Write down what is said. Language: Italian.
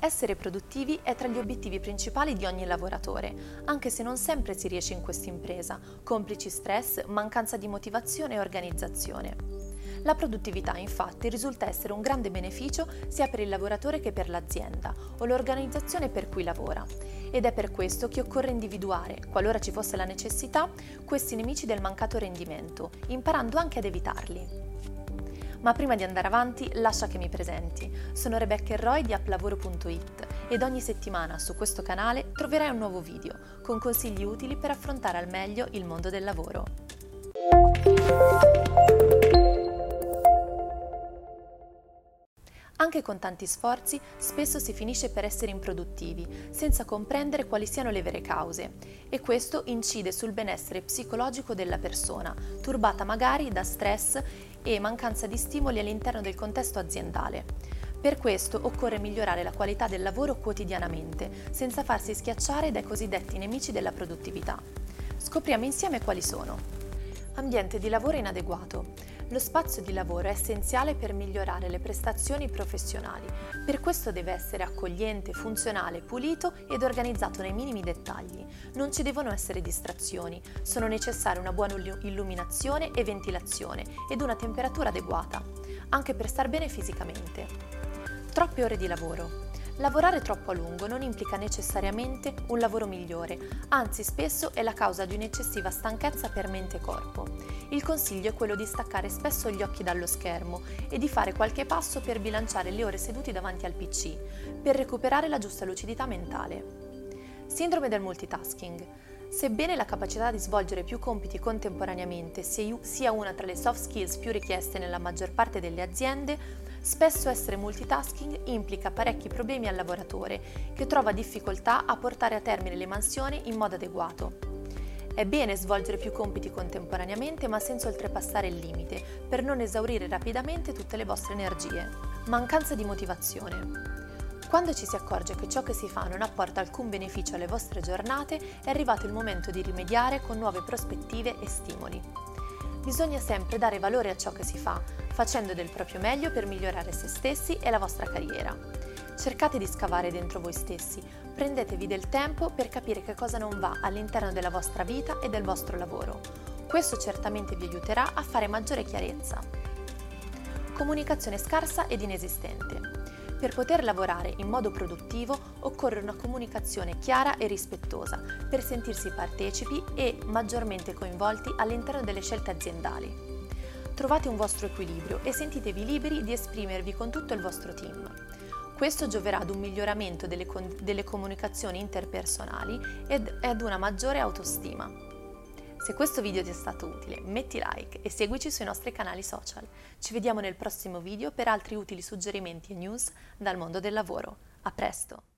Essere produttivi è tra gli obiettivi principali di ogni lavoratore, anche se non sempre si riesce in questa impresa, complici stress, mancanza di motivazione e organizzazione. La produttività infatti risulta essere un grande beneficio sia per il lavoratore che per l'azienda o l'organizzazione per cui lavora ed è per questo che occorre individuare, qualora ci fosse la necessità, questi nemici del mancato rendimento, imparando anche ad evitarli. Ma prima di andare avanti, lascia che mi presenti. Sono Rebecca Roy di applavoro.it ed ogni settimana su questo canale troverai un nuovo video con consigli utili per affrontare al meglio il mondo del lavoro. Anche con tanti sforzi spesso si finisce per essere improduttivi, senza comprendere quali siano le vere cause, e questo incide sul benessere psicologico della persona, turbata magari da stress e mancanza di stimoli all'interno del contesto aziendale. Per questo occorre migliorare la qualità del lavoro quotidianamente, senza farsi schiacciare dai cosiddetti nemici della produttività. Scopriamo insieme quali sono. Ambiente di lavoro inadeguato. Lo spazio di lavoro è essenziale per migliorare le prestazioni professionali, per questo deve essere accogliente, funzionale, pulito ed organizzato nei minimi dettagli. Non ci devono essere distrazioni, sono necessarie una buona illuminazione e ventilazione ed una temperatura adeguata, anche per star bene fisicamente. Troppe ore di lavoro. Lavorare troppo a lungo non implica necessariamente un lavoro migliore, anzi spesso è la causa di un'eccessiva stanchezza per mente e corpo. Il consiglio è quello di staccare spesso gli occhi dallo schermo e di fare qualche passo per bilanciare le ore seduti davanti al PC, per recuperare la giusta lucidità mentale. Sindrome del multitasking. Sebbene la capacità di svolgere più compiti contemporaneamente sia una tra le soft skills più richieste nella maggior parte delle aziende, Spesso essere multitasking implica parecchi problemi al lavoratore, che trova difficoltà a portare a termine le mansioni in modo adeguato. È bene svolgere più compiti contemporaneamente ma senza oltrepassare il limite, per non esaurire rapidamente tutte le vostre energie. Mancanza di motivazione. Quando ci si accorge che ciò che si fa non apporta alcun beneficio alle vostre giornate, è arrivato il momento di rimediare con nuove prospettive e stimoli. Bisogna sempre dare valore a ciò che si fa, facendo del proprio meglio per migliorare se stessi e la vostra carriera. Cercate di scavare dentro voi stessi, prendetevi del tempo per capire che cosa non va all'interno della vostra vita e del vostro lavoro. Questo certamente vi aiuterà a fare maggiore chiarezza. Comunicazione scarsa ed inesistente. Per poter lavorare in modo produttivo occorre una comunicazione chiara e rispettosa per sentirsi partecipi e maggiormente coinvolti all'interno delle scelte aziendali. Trovate un vostro equilibrio e sentitevi liberi di esprimervi con tutto il vostro team. Questo gioverà ad un miglioramento delle, con- delle comunicazioni interpersonali ed ad una maggiore autostima. Se questo video ti è stato utile, metti like e seguici sui nostri canali social. Ci vediamo nel prossimo video per altri utili suggerimenti e news dal mondo del lavoro. A presto!